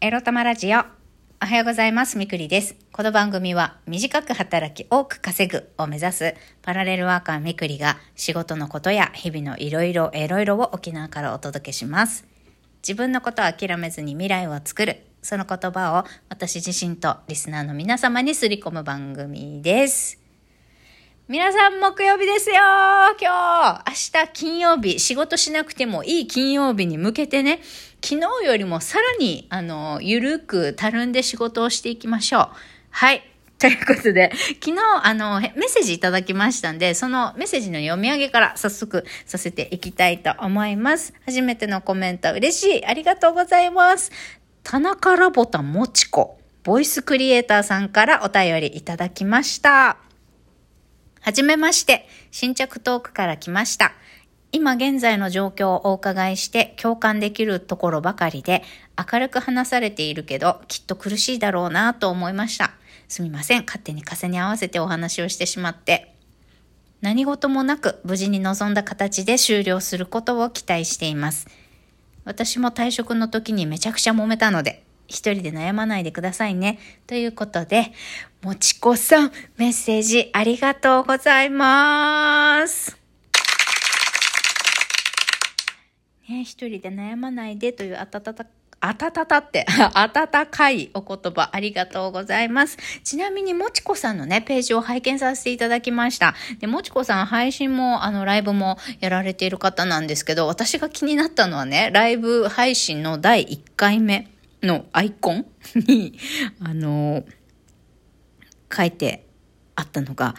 エロ玉ラジオ。おはようございます。みくりです。この番組は短く働き多く稼ぐを目指すパラレルワーカーみくりが仕事のことや日々のいろいろエロいろを沖縄からお届けします。自分のことを諦めずに未来を作る。その言葉を私自身とリスナーの皆様にすり込む番組です。皆さん木曜日ですよ今日明日金曜日仕事しなくてもいい金曜日に向けてね昨日よりもさらにあのゆるくたるんで仕事をしていきましょうはい ということで、昨日、あの、メッセージいただきましたんで、そのメッセージの読み上げから早速させていきたいと思います。初めてのコメント嬉しい。ありがとうございます。田中ラボタもちこ、ボイスクリエイターさんからお便りいただきました。はじめまして、新着トークから来ました。今現在の状況をお伺いして共感できるところばかりで明るく話されているけどきっと苦しいだろうなと思いました。すみません。勝手に風に合わせてお話をしてしまって。何事もなく無事に望んだ形で終了することを期待しています。私も退職の時にめちゃくちゃ揉めたので、一人で悩まないでくださいね。ということで、もちこさん、メッセージありがとうございます。ね、一人で悩まないでというあたたた、あたたたって、温かいお言葉ありがとうございます。ちなみに、もちこさんのね、ページを拝見させていただきました。で、もちこさん配信も、あの、ライブもやられている方なんですけど、私が気になったのはね、ライブ配信の第1回目のアイコン に、あの、書いてあったのが、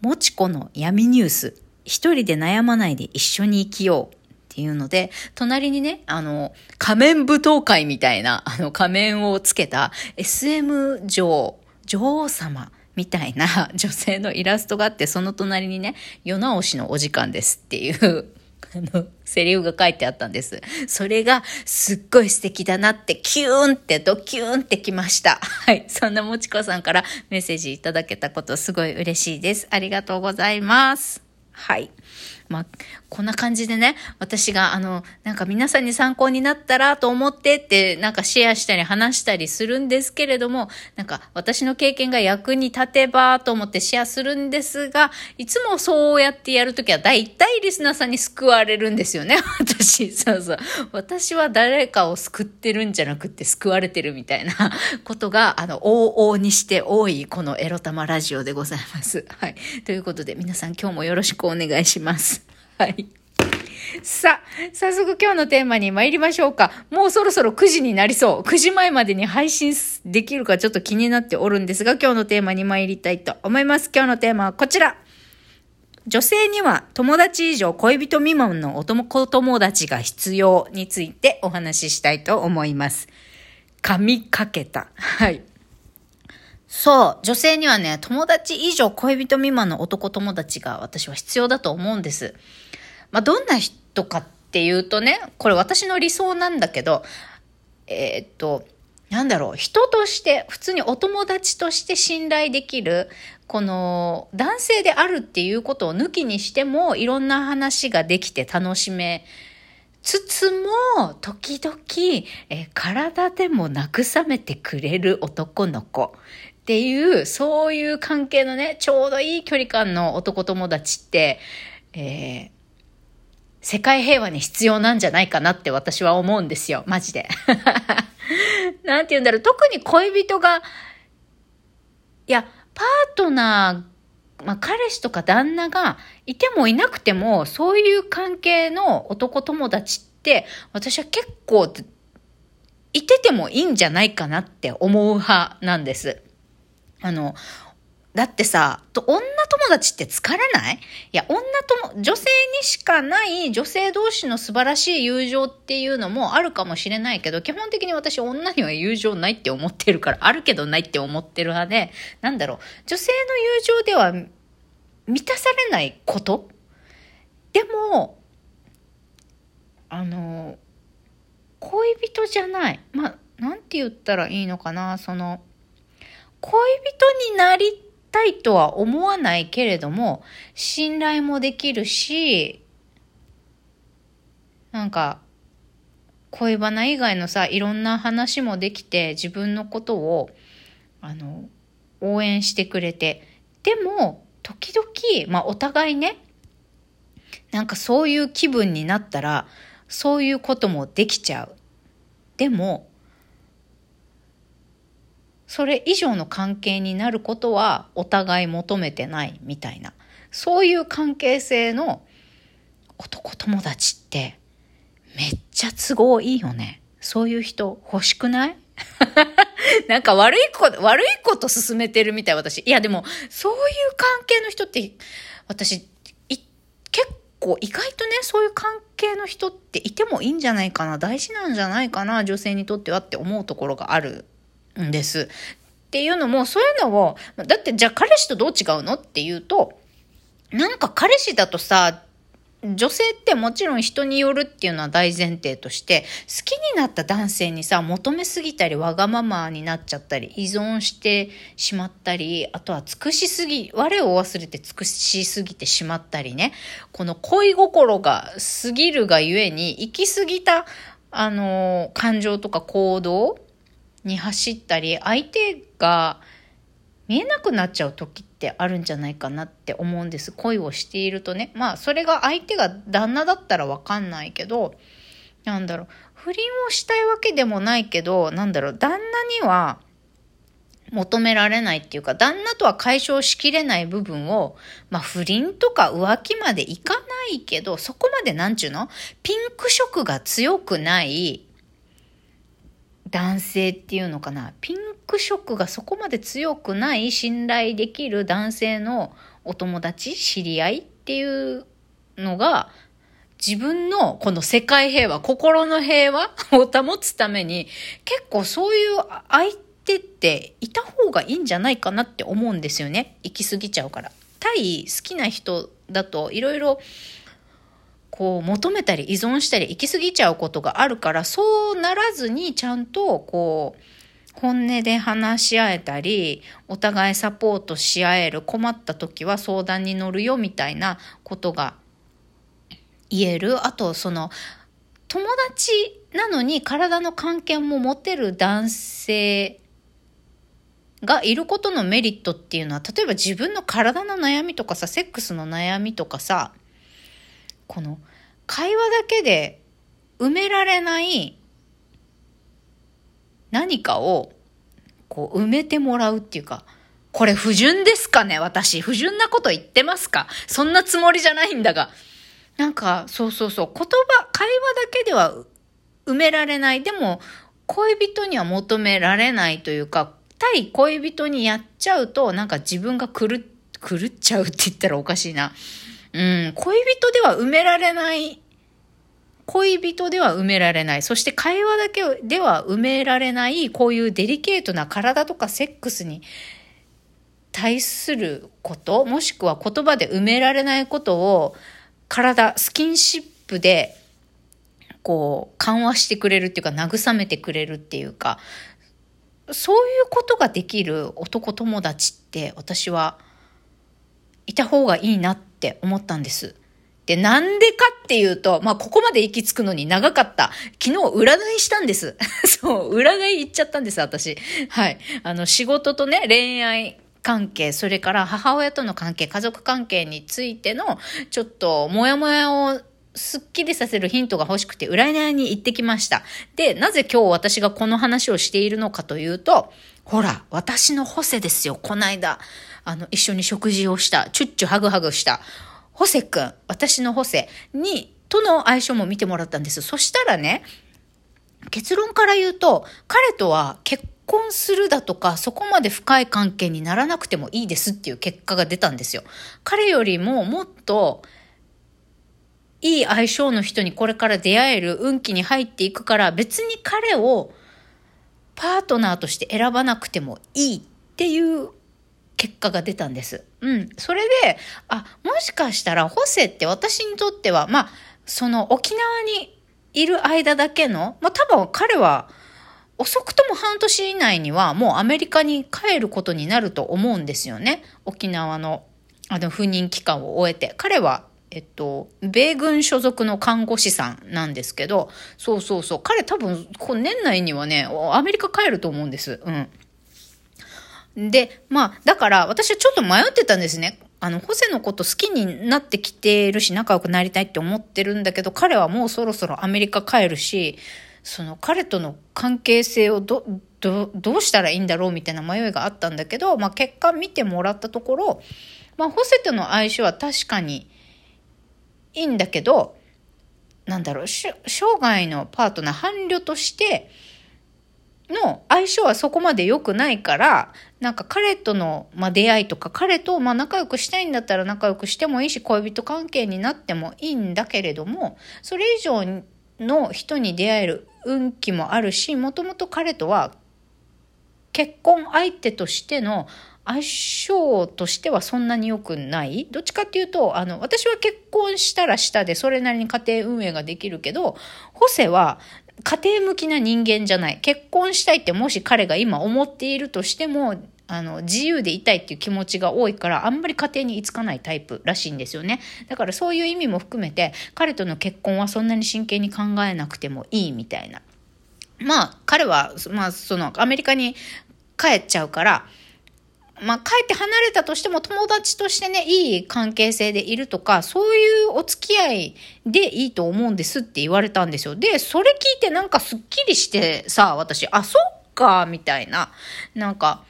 もちこの闇ニュース、一人で悩まないで一緒に生きよう。っていうので、隣にね、あの、仮面舞踏会みたいな、あの、仮面をつけた SM 女王、女王様みたいな 女性のイラストがあって、その隣にね、世直しのお時間ですっていう、あの、セリフが書いてあったんです。それがすっごい素敵だなって、キューンってドキューンってきました。はい。そんなもちこさんからメッセージいただけたことすごい嬉しいです。ありがとうございます。はい。まあ、こんな感じでね、私が、あの、なんか皆さんに参考になったらと思ってって、なんかシェアしたり話したりするんですけれども、なんか私の経験が役に立てばと思ってシェアするんですが、いつもそうやってやるときは大体リスナーさんに救われるんですよね、私。そうそう。私は誰かを救ってるんじゃなくて救われてるみたいなことが、あの、往々にして多いこのエロ玉ラジオでございます。はい。ということで皆さん今日もよろしくお願いします。はい。さあ、早速今日のテーマに参りましょうか。もうそろそろ9時になりそう。9時前までに配信できるかちょっと気になっておるんですが、今日のテーマに参りたいと思います。今日のテーマはこちら。女性には友達以上恋人未満の男友達が必要についてお話ししたいと思います。髪かけた。はい。そう、女性にはね、友達以上恋人未満の男友達が私は必要だと思うんです。まあ、どんな人かっていうとね、これ私の理想なんだけど、えーっと、なんだろう、人として、普通にお友達として信頼できる、この男性であるっていうことを抜きにしても、いろんな話ができて楽しめつつも、時々、えー体でも慰めてくれる男の子。っていう、そういう関係のね、ちょうどいい距離感の男友達って、えー世界平和に必要なんじゃないかなって私は思うんですよ。マジで。なんて言うんだろう。特に恋人が、いや、パートナー、まあ、彼氏とか旦那がいてもいなくても、そういう関係の男友達って、私は結構、いててもいいんじゃないかなって思う派なんです。あの、だってさ、と女友達って疲れない？いや、女友、女性にしかない女性同士の素晴らしい友情っていうのもあるかもしれないけど、基本的に私女には友情ないって思ってるから、あるけどないって思ってる派で、なんだろう、女性の友情では満たされないこと？でも、あの、恋人じゃない。まあ、なんて言ったらいいのかな、その、恋人になりたいとは思わないけれども、信頼もできるし、なんか、恋バナ以外のさ、いろんな話もできて、自分のことを、あの、応援してくれて、でも、時々、まあ、お互いね、なんかそういう気分になったら、そういうこともできちゃう。でも、それ以上の関係になることはお互い求めてないみたいな。そういう関係性の男友達ってめっちゃ都合いいよね。そういう人欲しくない？なんか悪いこと、悪いこと進めてるみたい私。いやでも、そういう関係の人って、私、結構意外とね、そういう関係の人っていてもいいんじゃないかな、大事なんじゃないかな、女性にとってはって思うところがあるんです。っていうのも、そういうのを、だってじゃあ彼氏とどう違うのっていうと、なんか彼氏だとさ、女性ってもちろん人によるっていうのは大前提として、好きになった男性にさ、求めすぎたり、わがままになっちゃったり、依存してしまったり、あとは尽くしすぎ、我を忘れて尽くしすぎてしまったりね、この恋心が過ぎるがゆえに、行き過ぎた、あの、感情とか行動に走ったり、相手が見えなくなっちゃう時ってあるんじゃないかなって思うんです。恋をしているとね。まあ、それが相手が旦那だったらわかんないけど、なんだろう、不倫をしたいわけでもないけど、なんだろう、旦那には求められないっていうか、旦那とは解消しきれない部分を、まあ不倫とか浮気までいかないけど、そこまでなんちゅうの？ピンク色が強くない男性っていうのかな？ピンク色がそこまで強くない信頼できる男性のお友達、知り合いっていうのが、自分のこの世界平和、心の平和を保つために、結構そういう相手っていた方がいいんじゃないかなって思うんですよね。行き過ぎちゃうから。対好きな人だといろいろこう求めたり依存したり行き過ぎちゃうことがあるからそうならずにちゃんとこう本音で話し合えたりお互いサポートし合える困った時は相談に乗るよみたいなことが言える。あとその友達なのに体の関係も持てる男性がいることのメリットっていうのは例えば自分の体の悩みとかさセックスの悩みとかさこの会話だけで埋められない何かをこう埋めてもらうっていうか、これ不純ですかね私。不純なこと言ってますか？そんなつもりじゃないんだが。なんか、そうそうそう。言葉、会話だけでは埋められない。でも、恋人には求められないというか、対恋人にやっちゃうと、なんか自分が狂っ、狂っちゃうって言ったらおかしいな。うん、恋人では埋められない。恋人では埋められない。そして会話だけでは埋められない、こういうデリケートな体とかセックスに対すること、もしくは言葉で埋められないことを、体、スキンシップで、こう、緩和してくれるっていうか、慰めてくれるっていうか、そういうことができる男友達って私はいた方がいいなってって思ったんです。で、なんでかっていうと、まあ、ここまで行き着くのに長かった。昨日占いしたんです。そう、占い行っちゃったんです、私。はい。あの、仕事とね、恋愛関係、それから母親との関係、家族関係についての、ちょっと、もやもやをすっきりさせるヒントが欲しくて、占いに行ってきました。で、なぜ今日私がこの話をしているのかというと、ほら、私のホセですよ、こないだ。あの、一緒に食事をした、チュッチュハグハグした。ホセ君、私のホセに、との相性も見てもらったんです。そしたらね、結論から言うと、彼とは結婚するだとか、そこまで深い関係にならなくてもいいですっていう結果が出たんですよ。彼よりももっと、いい相性の人にこれから出会える運気に入っていくから別に彼をパートナーとして選ばなくてもいいっていう結果が出たんです。うん。それで、あ、もしかしたら、ホセって私にとっては、まあ、その沖縄にいる間だけの、まあ多分彼は、遅くとも半年以内にはもうアメリカに帰ることになると思うんですよね。沖縄の、あの、赴任期間を終えて。彼はえっと、米軍所属の看護師さんなんですけど、そうそうそう。彼多分、こ年内にはね、アメリカ帰ると思うんです。うん。で、まあ、だから私はちょっと迷ってたんですね。あの、ホセのこと好きになってきてるし、仲良くなりたいって思ってるんだけど、彼はもうそろそろアメリカ帰るし、その彼との関係性をど、ど、どうしたらいいんだろうみたいな迷いがあったんだけど、まあ結果見てもらったところ、まあホセとの相性は確かにいいんだけど、なんだろう、生涯のパートナー、伴侶として、の相性はそこまで良くないから、なんか彼との、まあ、出会いとか、彼とまあ仲良くしたいんだったら仲良くしてもいいし、恋人関係になってもいいんだけれども、それ以上の人に出会える運気もあるし、もともと彼とは結婚相手としての相性としてはそんなに良くない。どっちかっていうと、あの、私は結婚したらしたでそれなりに家庭運営ができるけど、ホセは家庭向きな人間じゃない。結婚したいってもし彼が今思っているとしても、あの、自由でいたいっていう気持ちが多いから、あんまり家庭に居つかないタイプらしいんですよね。だからそういう意味も含めて、彼との結婚はそんなに真剣に考えなくてもいいみたいな。まあ、彼は、まあ、その、アメリカに帰っちゃうから、まあ、帰って離れたとしても友達としてね、いい関係性でいるとか、そういうお付き合いでいいと思うんですって言われたんですよ。で、それ聞いてなんかすっきりしてさ、私、あ、そっか、みたいな。なんか、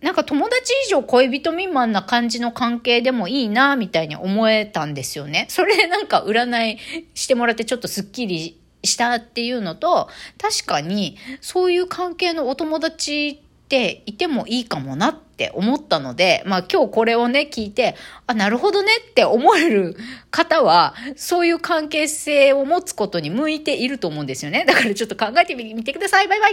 なんか友達以上恋人未満な感じの関係でもいいな、みたいに思えたんですよね。それでなんか占いしてもらってちょっとすっきりしたっていうのと、確かにそういう関係のお友達ていてもいいかもなって思ったので、まあ今日これをね、聞いて、あ、なるほどねって思える方は、そういう関係性を持つことに向いていると思うんですよね。だからちょっと考えてみてください。バイバイ